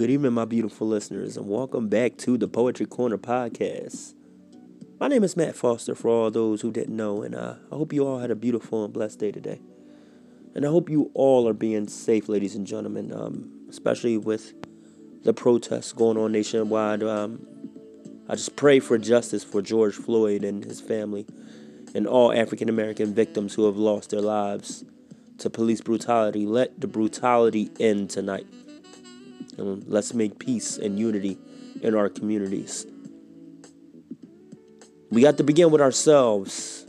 Good evening, my beautiful listeners, and welcome back to the Poetry Corner podcast. My name is Matt Foster, for all those who didn't know, and uh, I hope you all had a beautiful and blessed day today. And I hope you all are being safe, ladies and gentlemen, um, especially with the protests going on nationwide. Um, I just pray for justice for George Floyd and his family and all African American victims who have lost their lives to police brutality. Let the brutality end tonight. And let's make peace and unity in our communities. We have to begin with ourselves.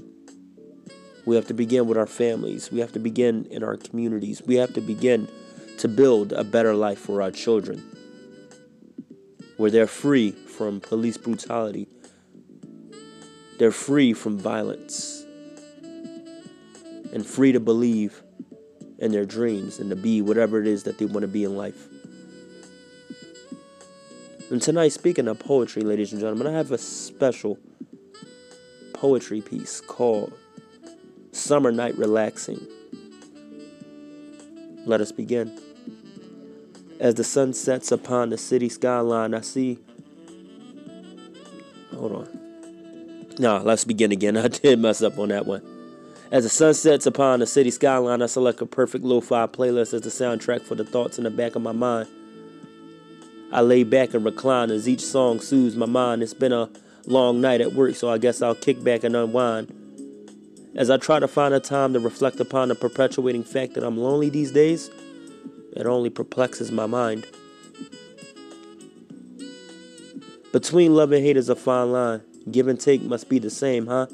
We have to begin with our families. We have to begin in our communities. We have to begin to build a better life for our children where they're free from police brutality, they're free from violence, and free to believe in their dreams and to be whatever it is that they want to be in life. And tonight, speaking of poetry, ladies and gentlemen, I have a special poetry piece called Summer Night Relaxing. Let us begin. As the sun sets upon the city skyline, I see. Hold on. No, let's begin again. I did mess up on that one. As the sun sets upon the city skyline, I select a perfect lo fi playlist as the soundtrack for the thoughts in the back of my mind. I lay back and recline as each song soothes my mind. It's been a long night at work, so I guess I'll kick back and unwind. As I try to find a time to reflect upon the perpetuating fact that I'm lonely these days, it only perplexes my mind. Between love and hate is a fine line. Give and take must be the same, huh?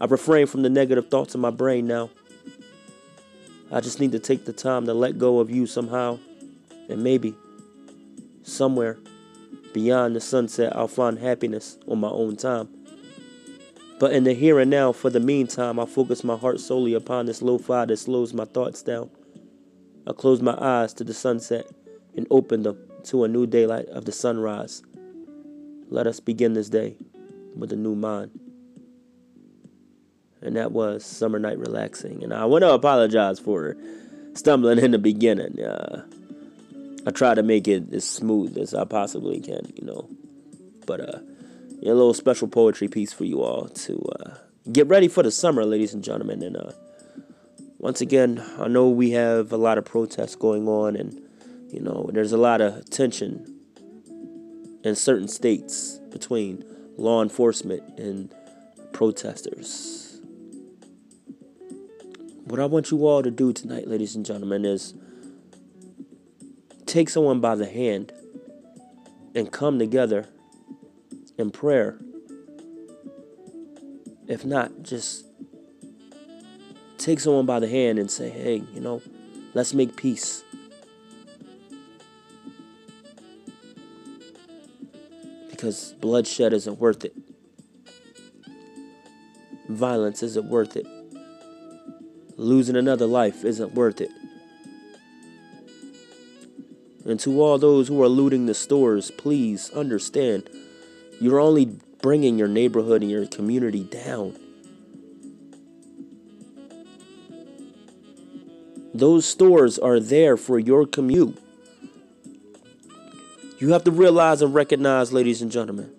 I refrain from the negative thoughts in my brain now. I just need to take the time to let go of you somehow. And maybe, somewhere beyond the sunset, I'll find happiness on my own time. But in the here and now, for the meantime, I focus my heart solely upon this lo fi that slows my thoughts down. I close my eyes to the sunset and open them to a new daylight of the sunrise. Let us begin this day with a new mind. And that was Summer Night Relaxing. And I want to apologize for stumbling in the beginning. Uh, I try to make it as smooth as I possibly can, you know. But uh, a little special poetry piece for you all to uh, get ready for the summer, ladies and gentlemen. And uh, once again, I know we have a lot of protests going on, and you know, there's a lot of tension in certain states between law enforcement and protesters. What I want you all to do tonight, ladies and gentlemen, is take someone by the hand and come together in prayer. If not, just take someone by the hand and say, hey, you know, let's make peace. Because bloodshed isn't worth it. Violence isn't worth it. Losing another life isn't worth it. And to all those who are looting the stores, please understand you're only bringing your neighborhood and your community down. Those stores are there for your commute. You have to realize and recognize, ladies and gentlemen.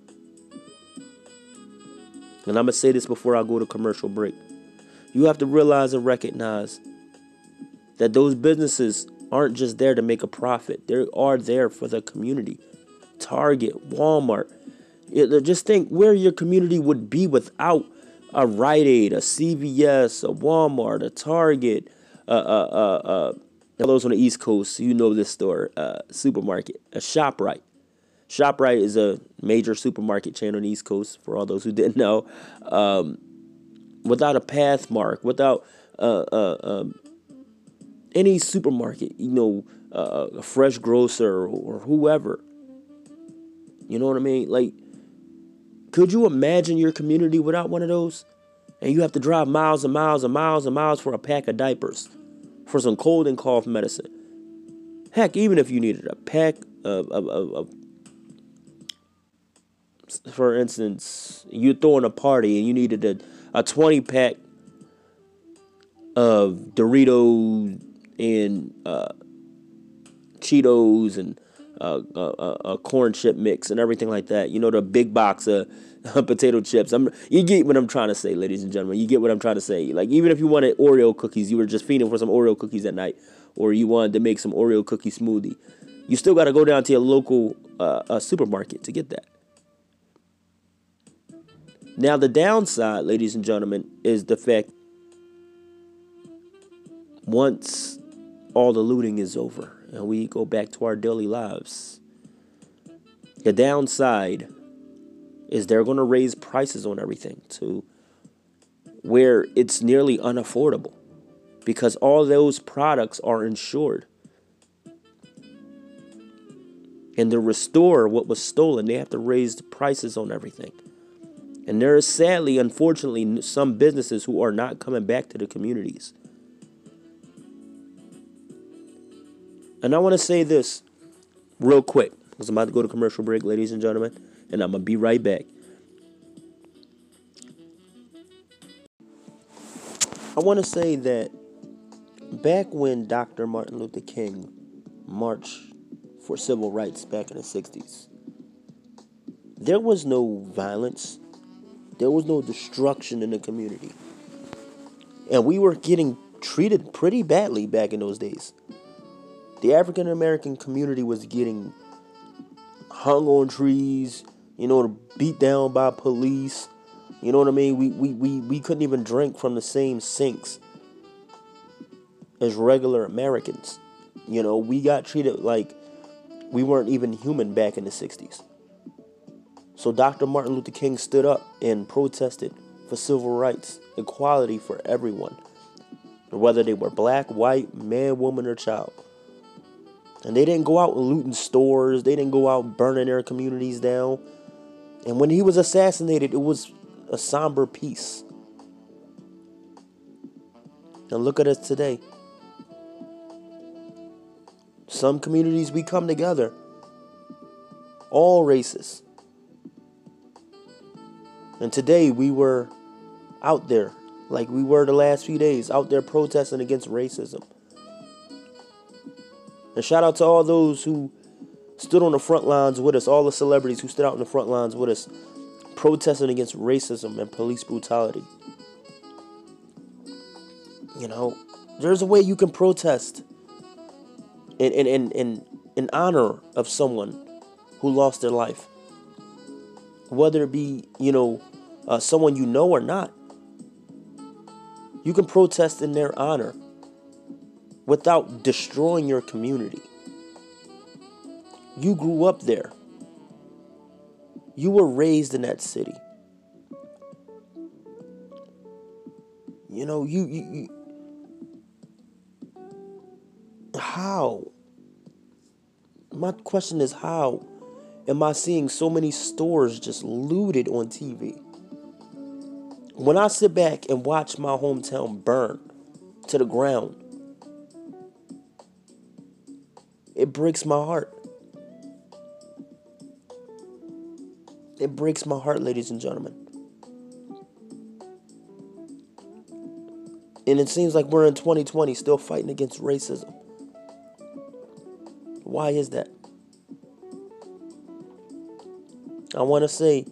And I'm going to say this before I go to commercial break. You have to realize and recognize that those businesses aren't just there to make a profit, they are there for the community. Target, Walmart. Just think where your community would be without a Rite Aid, a CVS, a Walmart, a Target, uh, uh, uh, uh, those on the East Coast, you know this store, uh, supermarket, a ShopRite. ShopRite is a major supermarket chain on the East Coast, for all those who didn't know. Um, without a Pathmark, without uh, uh, um, any supermarket, you know, uh, a fresh grocer or whoever. You know what I mean? Like, could you imagine your community without one of those? And you have to drive miles and miles and miles and miles for a pack of diapers, for some cold and cough medicine. Heck, even if you needed a pack of, of, of, of for instance, you're throwing a party and you needed a, a 20 pack of Doritos and uh, Cheetos and a, a, a corn chip mix and everything like that. You know, the big box of potato chips. I'm you get what I'm trying to say, ladies and gentlemen. You get what I'm trying to say. Like even if you wanted Oreo cookies, you were just feeding for some Oreo cookies at night, or you wanted to make some Oreo cookie smoothie. You still got to go down to your local uh, uh, supermarket to get that. Now the downside, ladies and gentlemen, is the fact once all the looting is over and we go back to our daily lives. The downside is they're going to raise prices on everything to where it's nearly unaffordable because all those products are insured. And to restore what was stolen, they have to raise the prices on everything. And there is sadly, unfortunately, some businesses who are not coming back to the communities. And I want to say this real quick because I'm about to go to commercial break, ladies and gentlemen, and I'm going to be right back. I want to say that back when Dr. Martin Luther King marched for civil rights back in the 60s, there was no violence, there was no destruction in the community. And we were getting treated pretty badly back in those days the African American community was getting hung on trees, you know, beat down by police. You know what I mean? We, we, we, we couldn't even drink from the same sinks as regular Americans. You know, we got treated like we weren't even human back in the 60s. So Dr. Martin Luther King stood up and protested for civil rights, equality for everyone, whether they were black, white, man, woman, or child. And they didn't go out looting stores, they didn't go out burning their communities down. And when he was assassinated, it was a somber peace. And look at us today. Some communities we come together, all races. And today we were out there, like we were the last few days, out there protesting against racism. And shout out to all those who stood on the front lines with us, all the celebrities who stood out in the front lines with us, protesting against racism and police brutality. You know, there's a way you can protest in, in, in, in, in honor of someone who lost their life. Whether it be, you know, uh, someone you know or not. You can protest in their honor without destroying your community. You grew up there. You were raised in that city. You know, you, you, you how? My question is how am I seeing so many stores just looted on TV? When I sit back and watch my hometown burn to the ground, It breaks my heart. It breaks my heart, ladies and gentlemen. And it seems like we're in 2020 still fighting against racism. Why is that? I want to say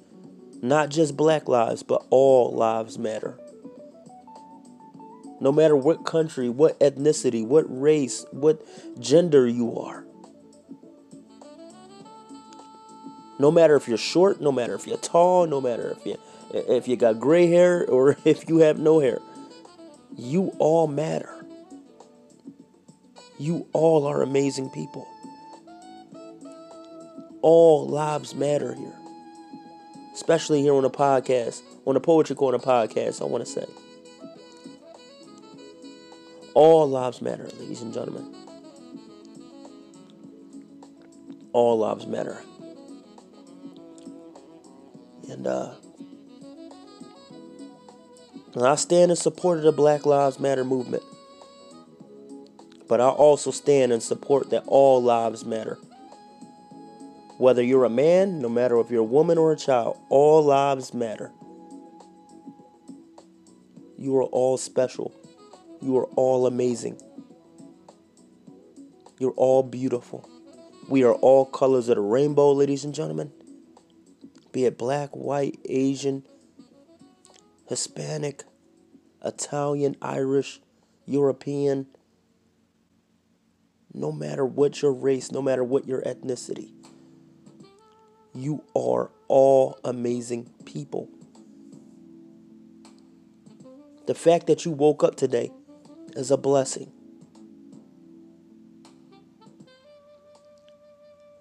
not just black lives, but all lives matter. No matter what country, what ethnicity, what race, what gender you are. No matter if you're short, no matter if you're tall, no matter if you if you got gray hair or if you have no hair. You all matter. You all are amazing people. All lives matter here. Especially here on the podcast, on the Poetry Corner podcast, I want to say. All lives matter, ladies and gentlemen. All lives matter. And uh I stand in support of the Black Lives Matter movement. But I also stand in support that all lives matter. Whether you're a man, no matter if you're a woman or a child, all lives matter. You are all special. You are all amazing. You're all beautiful. We are all colors of the rainbow, ladies and gentlemen. Be it black, white, Asian, Hispanic, Italian, Irish, European, no matter what your race, no matter what your ethnicity, you are all amazing people. The fact that you woke up today is a blessing.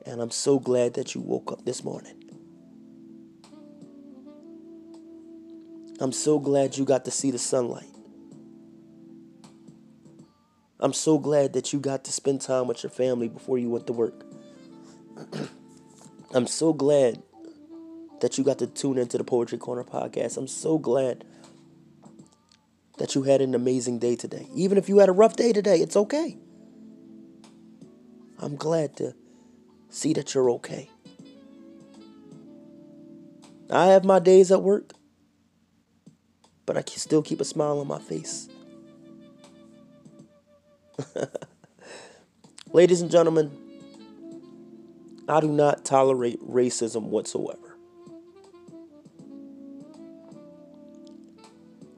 And I'm so glad that you woke up this morning. I'm so glad you got to see the sunlight. I'm so glad that you got to spend time with your family before you went to work. I'm so glad that you got to tune into the Poetry Corner podcast. I'm so glad that you had an amazing day today. Even if you had a rough day today, it's okay. I'm glad to see that you're okay. I have my days at work, but I can still keep a smile on my face. Ladies and gentlemen, I do not tolerate racism whatsoever.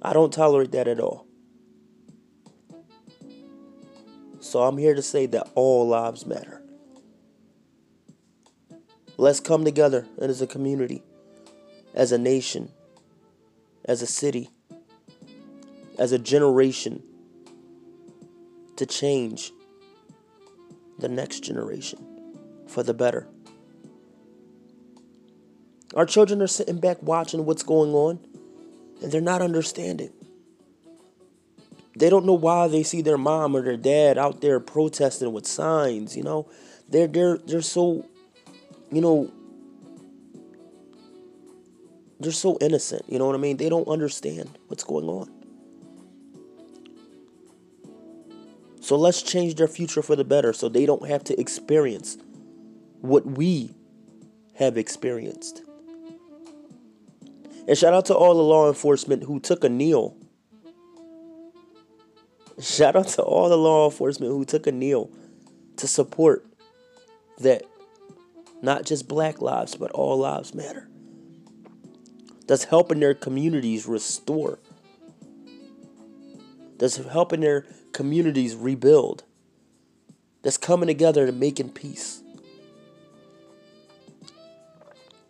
I don't tolerate that at all. So I'm here to say that all lives matter. Let's come together and as a community, as a nation, as a city, as a generation to change the next generation for the better. Our children are sitting back watching what's going on and they're not understanding. They don't know why they see their mom or their dad out there protesting with signs, you know. They're they're they're so you know, they're so innocent, you know what I mean? They don't understand what's going on. So let's change their future for the better so they don't have to experience what we have experienced. And shout out to all the law enforcement who took a kneel. Shout out to all the law enforcement who took a kneel to support that not just black lives, but all lives matter. That's helping their communities restore. That's helping their communities rebuild. That's coming together and making peace.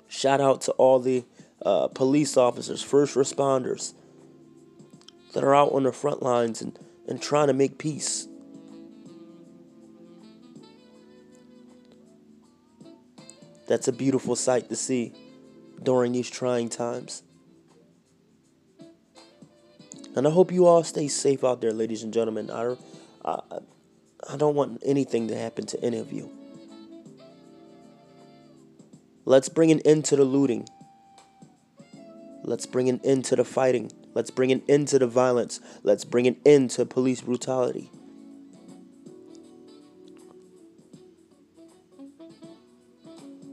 Shout out to all the uh, police officers, first responders that are out on the front lines and, and trying to make peace. That's a beautiful sight to see during these trying times. And I hope you all stay safe out there, ladies and gentlemen. I, I, I don't want anything to happen to any of you. Let's bring an end to the looting. Let's bring an end to the fighting. Let's bring an end to the violence. Let's bring an end to police brutality.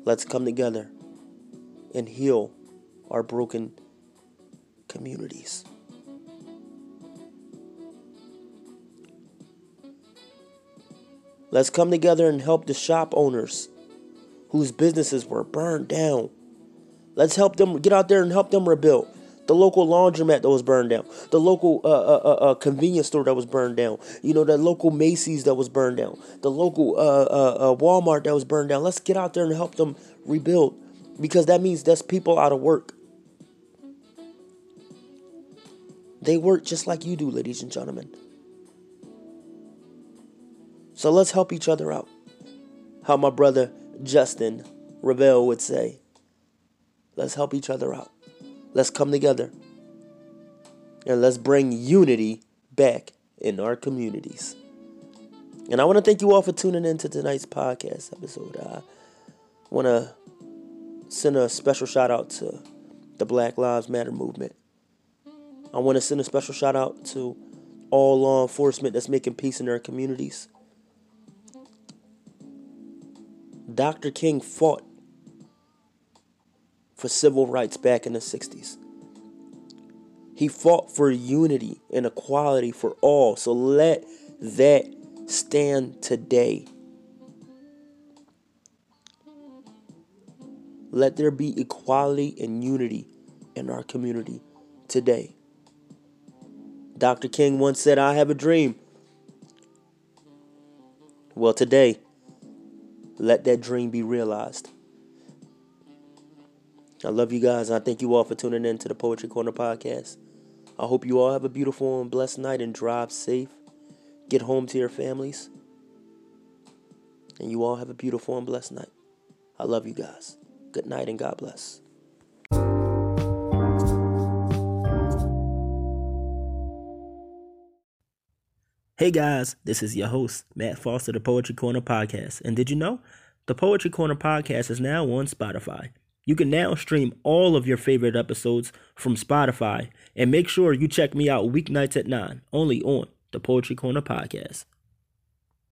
Let's come together and heal our broken communities. Let's come together and help the shop owners whose businesses were burned down. Let's help them get out there and help them rebuild. The local laundromat that was burned down, the local uh, uh, uh, uh convenience store that was burned down, you know, the local Macy's that was burned down, the local uh, uh, Walmart that was burned down. Let's get out there and help them rebuild because that means that's people out of work. They work just like you do, ladies and gentlemen. So let's help each other out. How my brother Justin Ravel would say. Let's help each other out. Let's come together. And let's bring unity back in our communities. And I want to thank you all for tuning in to tonight's podcast episode. I want to send a special shout out to the Black Lives Matter movement. I want to send a special shout out to all law enforcement that's making peace in their communities. Dr. King fought for civil rights back in the 60s. He fought for unity and equality for all. So let that stand today. Let there be equality and unity in our community today. Dr. King once said, I have a dream. Well, today, let that dream be realized. I love you guys. I thank you all for tuning in to the Poetry Corner podcast. I hope you all have a beautiful and blessed night and drive safe. Get home to your families. And you all have a beautiful and blessed night. I love you guys. Good night and God bless. Hey guys, this is your host, Matt Foster, the Poetry Corner Podcast. And did you know? The Poetry Corner Podcast is now on Spotify. You can now stream all of your favorite episodes from Spotify. And make sure you check me out weeknights at 9, only on the Poetry Corner Podcast.